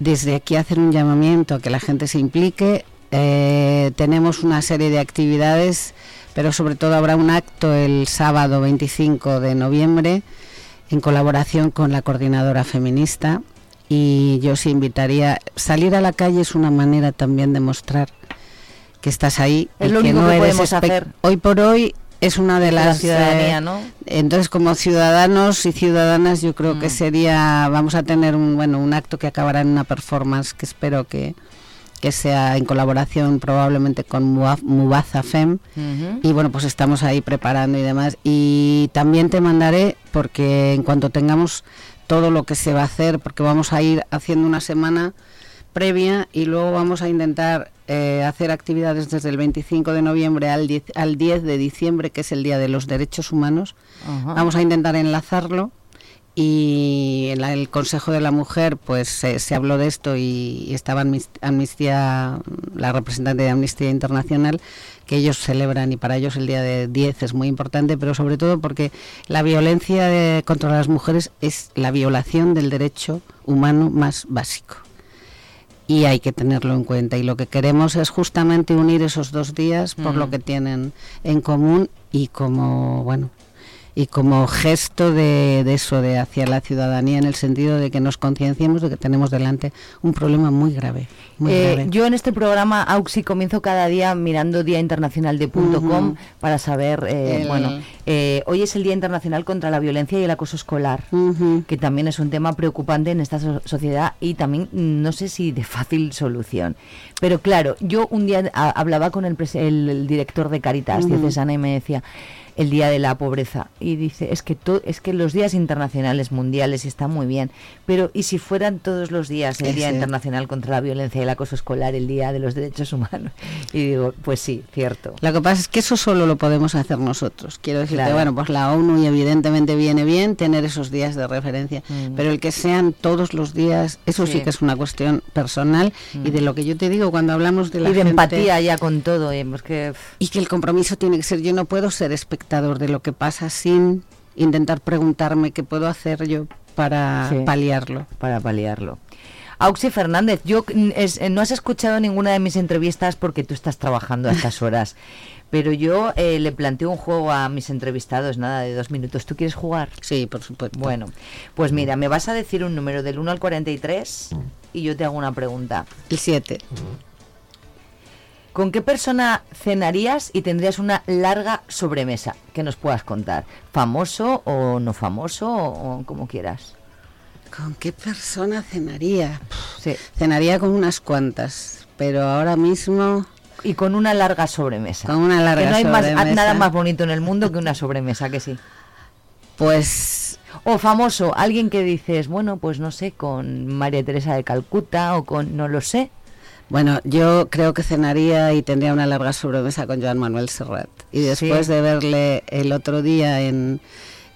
Desde aquí hacer un llamamiento a que la gente se implique. Eh, tenemos una serie de actividades, pero sobre todo habrá un acto el sábado 25 de noviembre en colaboración con la coordinadora feminista y yo os invitaría salir a la calle es una manera también de mostrar que estás ahí Es y lo que único no que eres podemos hacer. hoy por hoy es una de La las ciudadanía, eh, ¿no? entonces como ciudadanos y ciudadanas yo creo Mm. que sería vamos a tener un bueno un acto que acabará en una performance que espero que que sea en colaboración probablemente con Mubaza Fem y bueno, pues estamos ahí preparando y demás. Y también te mandaré, porque en cuanto tengamos todo lo que se va a hacer, porque vamos a ir haciendo una semana previa y luego vamos a intentar eh, hacer actividades desde el 25 de noviembre al 10, al 10 de diciembre, que es el Día de los Derechos Humanos. Vamos a intentar enlazarlo y en la- el Consejo de la Mujer pues se, se habló de esto y, y estaba Amnis- Amnistía, la representante de Amnistía Internacional, que ellos celebran y para ellos el día de 10 es muy importante, pero sobre todo porque la violencia de- contra las mujeres es la violación del derecho humano más básico. Y hay que tenerlo en cuenta. Y lo que queremos es justamente unir esos dos días por lo Mm. que tienen en común y como, bueno, y como gesto de, de eso, de hacia la ciudadanía, en el sentido de que nos concienciemos de que tenemos delante un problema muy grave. Muy Eh, grave. yo en este programa Auxi comienzo cada día mirando Día Internacional de punto. .com para saber, eh, El- bueno, eh, hoy es el Día Internacional contra la Violencia y el Acoso Escolar, que también es un tema preocupante en esta so- sociedad y también mm, no sé si de fácil solución. Pero claro, yo un día a- hablaba con el, el- el director de Caritas Ujú. diocesana y me decía el día de la pobreza y dice es que to- es que los días internacionales mundiales están muy bien pero y si fueran todos los días el día Sí. internacional contra la violencia y el acoso escolar el día de los derechos humanos [laughs] y digo pues sí cierto Lo que pasa es que eso solo lo podemos hacer nosotros. Quiero decirte, Claro. bueno, pues la ONU y evidentemente viene bien tener esos días de referencia, Mm. pero el que sean todos los días, eso sí, Sí. que es una cuestión personal y Mm. de lo que yo te digo cuando hablamos de la y de gente- empatía ya con todo y es que y que el compromiso tiene que ser, yo no puedo ser espectador de lo que pasa sin intentar preguntarme qué puedo hacer yo para Sí. paliarlo. para paliarlo Auxi Fernández, yo mm, es- eh, no has escuchado ninguna de mis entrevistas porque tú estás trabajando a estas [laughs] horas, pero yo eh, le planteo un juego a mis entrevistados, nada de dos minutos. ¿Tú quieres jugar? Sí, por supuesto. Bueno, pues mira, me vas a decir un número del 1 al 43 y yo te hago una pregunta. El 7. ¿Con qué persona cenarías y tendrías una larga sobremesa que nos puedas contar? ¿Famoso o no famoso o, o como quieras? ¿Con qué persona cenaría? Sí. Cenaría con unas cuantas, pero ahora mismo Y con una larga sobremesa. Con una larga que no hay más- nada más bonito en el mundo que una sobremesa, que sí. Pues O famoso, alguien que dices, bueno, pues no sé, con María Teresa de Calcuta o con, no lo sé. Bueno, yo creo que cenaría y tendría una larga sobremesa con Joan Manuel Serrat. Y después Sí. de verle el otro día en,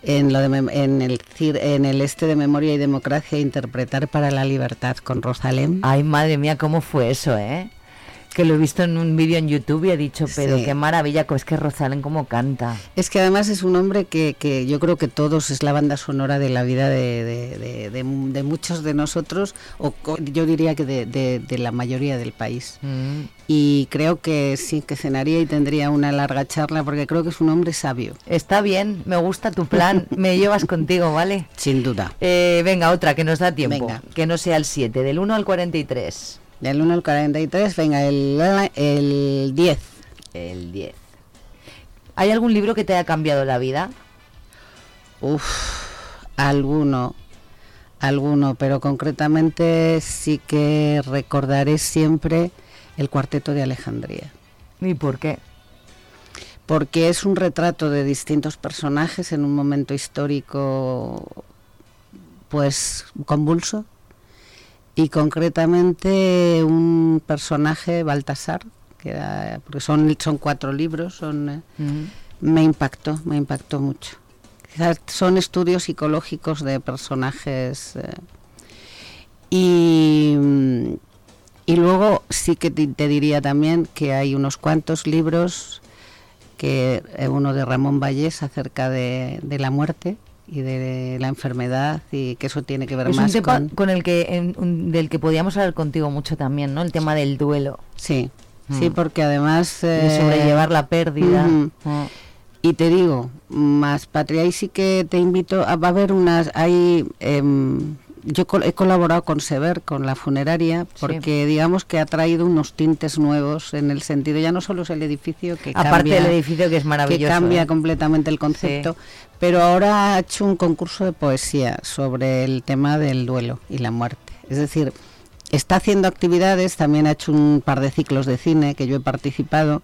en, lo de en, el, en el este de Memoria y Democracia interpretar para la libertad con Rosalén. Ay, madre mía, ¿cómo fue eso, eh? Que lo he visto en un vídeo en YouTube y he dicho, pero Sí. qué maravilla, es que Rosalén cómo canta. Es que además es un hombre que, que yo creo que todos es la banda sonora de la vida de, de- de- de- de muchos de nosotros, o yo diría que de la mayoría del país. Mm. Y creo que sí, que cenaría y tendría una larga charla, porque creo que es un hombre sabio. Está bien, me gusta tu plan, [laughs] me llevas contigo, ¿vale? Sin duda. Eh, venga, otra que nos da tiempo, Venga. que no sea el 7, del 1 al 43. Del 1 al 43, venga, el, el 10. El 10. ¿Hay algún libro que te haya cambiado la vida? Uf, alguno, alguno, pero concretamente sí que recordaré siempre el cuarteto de Alejandría. ¿Y por qué? Porque es un retrato de distintos personajes en un momento histórico, pues convulso, y concretamente un personaje, Baltasar, que era, porque son, son cuatro libros, son, eh, me impactó, me impactó mucho. Quizás son estudios psicológicos de personajes. eh, y, mm, y luego sí que te, te diría también que hay unos cuantos libros, que eh, uno de Ramón Vallés acerca de, de la muerte y de la enfermedad y que eso tiene que ver Es un más tema con... con el que en- un- del que podíamos hablar contigo mucho también, ¿no? El tema del duelo. Sí, sí, Mm. porque además... De eh, sobrellevar la pérdida. Mm. Y te digo, más Patria, ahí sí que te invito, a, va a haber unas, hay, em, yo he colaborado con Sever, con la funeraria, porque digamos que ha traído unos tintes nuevos en el sentido, ya no solo es el edificio que Aparte cambia, del edificio que es maravilloso. que cambia ¿eh? completamente el concepto, pero ahora ha hecho un concurso de poesía sobre el tema del duelo y la muerte. Es decir, está haciendo actividades, también ha hecho un par de ciclos de cine que yo he participado.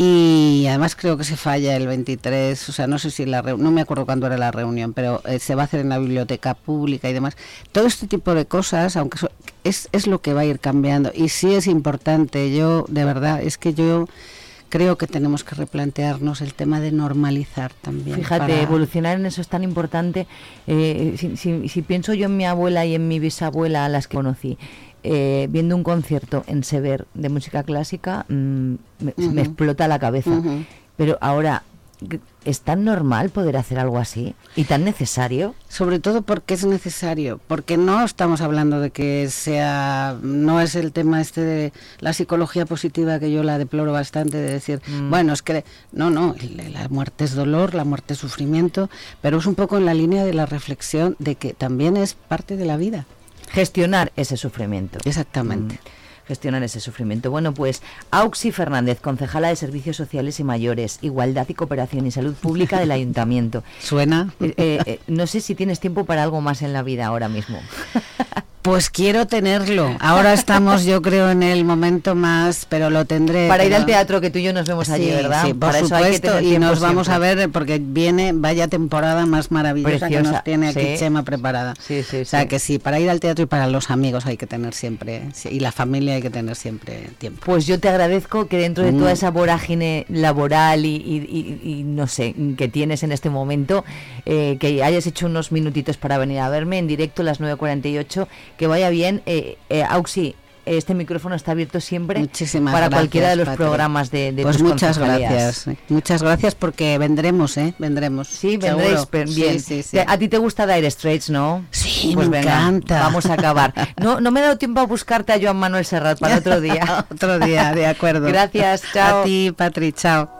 Y además creo que se falla el 23, o sea, no sé si la no me acuerdo cuándo era la reunión, pero eh, se va a hacer en la biblioteca pública y demás. Todo este tipo de cosas, aunque so- es, es lo que va a ir cambiando y sí es importante. Yo, de verdad, es que yo creo que tenemos que replantearnos el tema de normalizar también. Fíjate, para- evolucionar en eso es tan importante. Eh, si, si- si pienso yo en mi abuela y en mi bisabuela, a las que conocí, eh, viendo un concierto en Sever de música clásica, mm, me, explota la cabeza. Pero ahora, ¿es tan normal poder hacer algo así? ¿Y tan necesario? Sobre todo porque es necesario, porque no estamos hablando de que sea, no es el tema este de la psicología positiva que yo la deploro bastante, de decir, Mm. bueno, es que, no, no, la muerte es dolor, la muerte es sufrimiento, pero es un poco en la línea de la reflexión de que también es parte de la vida. Gestionar ese sufrimiento. Exactamente. Mm, Gestionar ese sufrimiento. Bueno, pues Auxi Fernández, concejala de Servicios Sociales y Mayores, Igualdad y Cooperación y Salud Pública del Ayuntamiento. [laughs] ¿Suena? Eh, eh, eh, no sé si tienes tiempo para algo más en la vida ahora mismo. [laughs] Pues quiero tenerlo. Ahora estamos, yo creo, en el momento más, pero lo tendré. Para ir al teatro que tú y yo nos vemos allí, Sí, ¿verdad? Sí, por para supuesto, y nos vamos siempre. a ver porque viene, vaya temporada más maravillosa que nos tiene aquí sí. Chema preparada. Sí, sí, o sea sí. que sí, para ir al teatro y para los amigos hay que tener siempre, sí, y la familia hay que tener siempre tiempo. Pues yo te agradezco que dentro de Mm. toda esa vorágine laboral y, y- y- y no sé, que tienes en este momento, eh, que hayas hecho unos minutitos para venir a verme en directo a las 9.48, que vaya bien. Eh, eh, Auxi, este micrófono está abierto siempre Muchísimas para gracias, cualquiera de los programas de, de Pues muchas gracias, muchas gracias porque vendremos, ¿eh? Vendremos. Sí, vendréis, Sí, bien. sí, sí. Te- A ti te gusta Dire Straits, ¿no? Sí, pues me venga, encanta. Vamos a acabar. No, no me he dado tiempo a buscarte a Joan Manuel Serrat para [laughs] otro día. Otro día, de acuerdo. Gracias, chao. A ti, Patri, chao.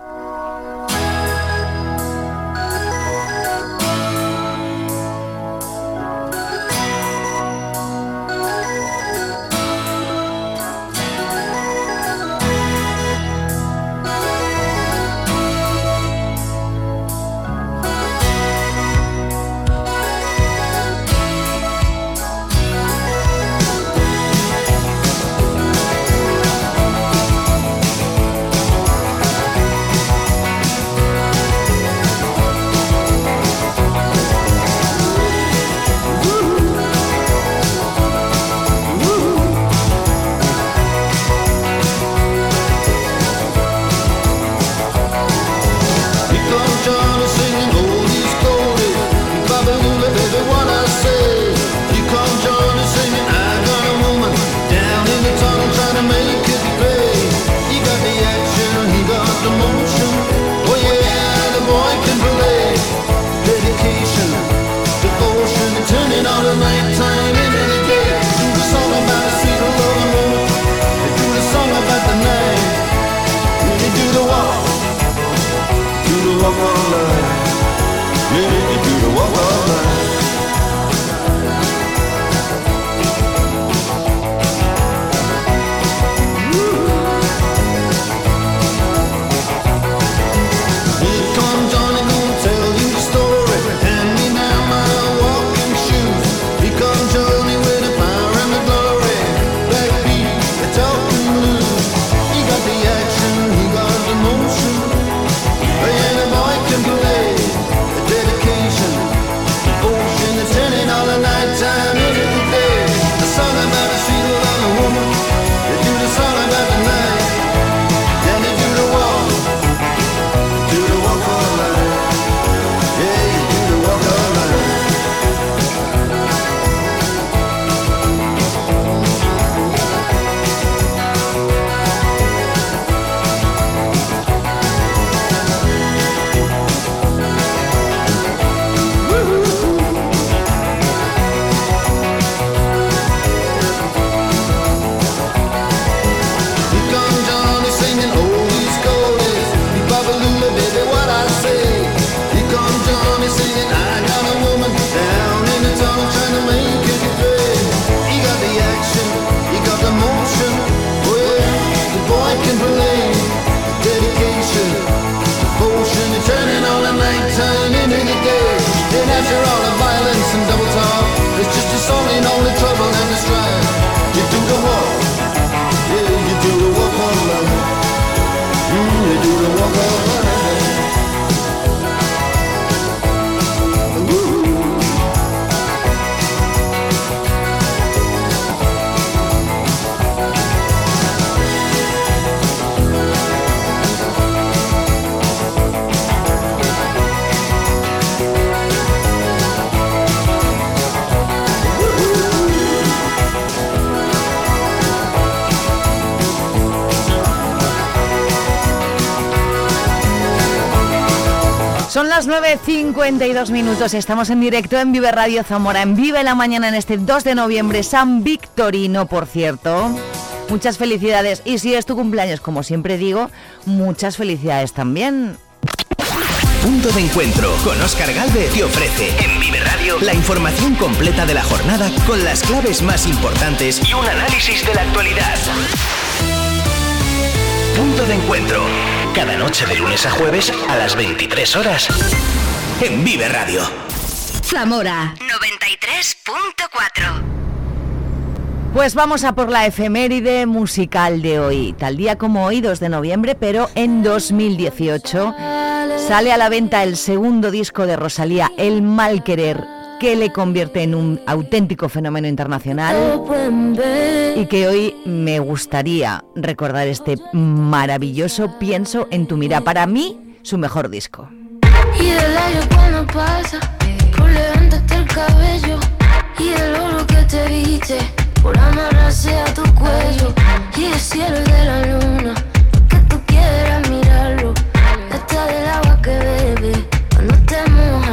9.52 minutos, estamos en directo en Vive Radio Zamora, en Vive la Mañana en este 2 de noviembre, San Victorino, por cierto. Muchas felicidades y si es tu cumpleaños, como siempre digo, muchas felicidades también. Punto de encuentro con Oscar Galvez te ofrece en Vive Radio la información completa de la jornada con las claves más importantes y un análisis de la actualidad. Punto de encuentro. Cada noche de lunes a jueves a las 23 horas en Vive Radio. Zamora 93.4 Pues vamos a por la efeméride musical de hoy. Tal día como hoy, 2 de noviembre, pero en 2018 sale a la venta el segundo disco de Rosalía, El Mal Querer, que le convierte en un auténtico fenómeno internacional y que hoy me gustaría recordar este maravilloso Pienso en tu mira. Para mí, su mejor disco. Y el aire cuando pasa Por levantarte el cabello. Y el oro que te viste Por amarrarse a tu cuello. Y el cielo de la luna Que tú quieras mirarlo. Hasta del agua que bebe Cuando te moja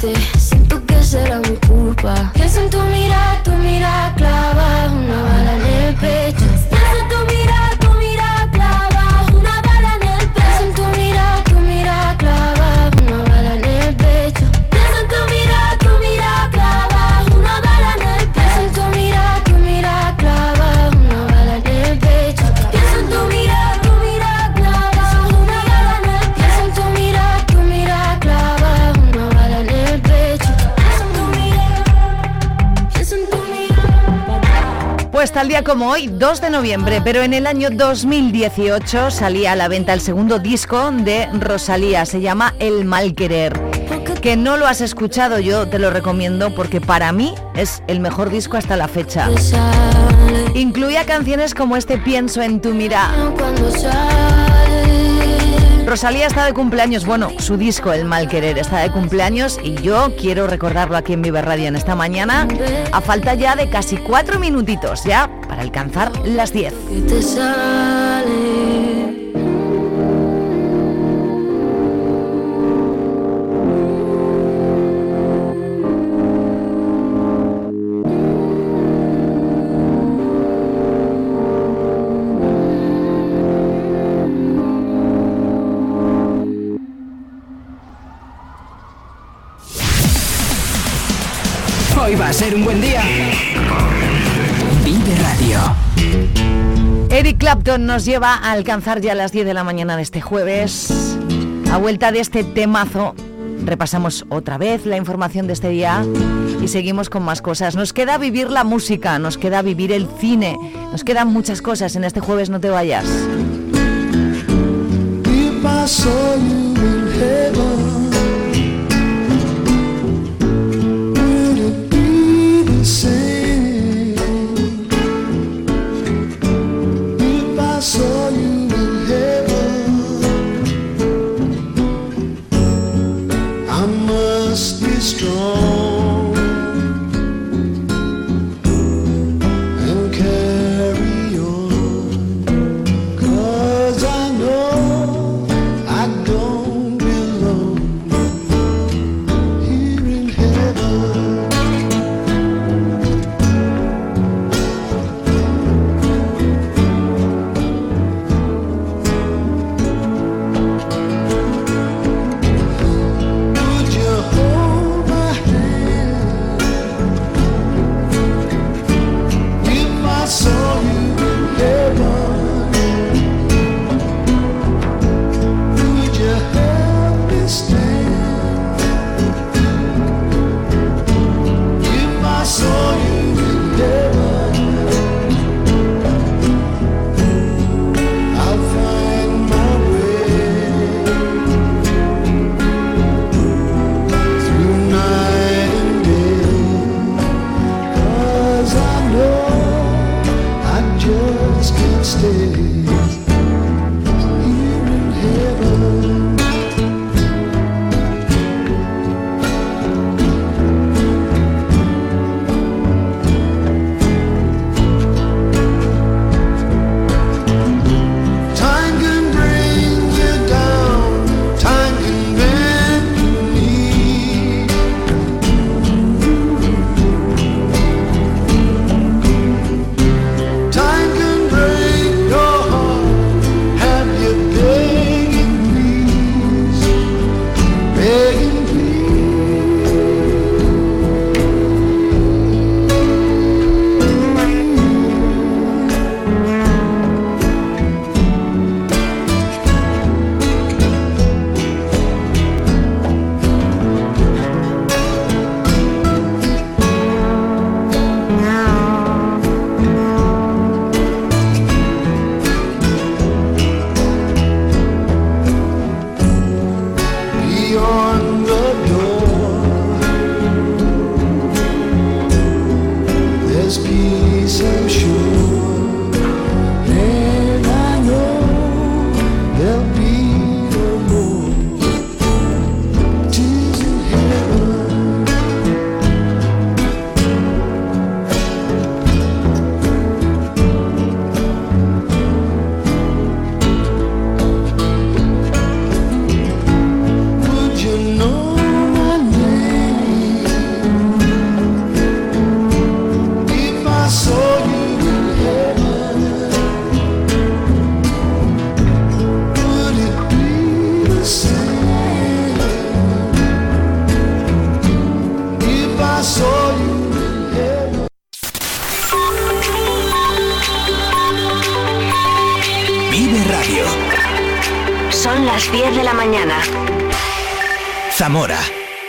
fuerte como hoy, 2 de noviembre, pero en el año 2018 salía a la venta el segundo disco de Rosalía, se llama El Mal Querer. Que no lo has escuchado, yo te lo recomiendo porque para mí es el mejor disco hasta la fecha. Incluía canciones como este Pienso en tu mira. Rosalía está de cumpleaños, bueno, su disco El Mal Querer está de cumpleaños y yo quiero recordarlo aquí en Vive Radio en esta mañana, a falta ya de casi cuatro minutitos ya para alcanzar las 10. A ser un buen día. Vive Radio. Eric Clapton nos lleva a alcanzar ya las 10 de la mañana de este jueves. A vuelta de este temazo, repasamos otra vez la información de este día y seguimos con más cosas. Nos queda vivir la música, nos queda vivir el cine, nos quedan muchas cosas en este jueves, no te vayas. If I saw you in heaven,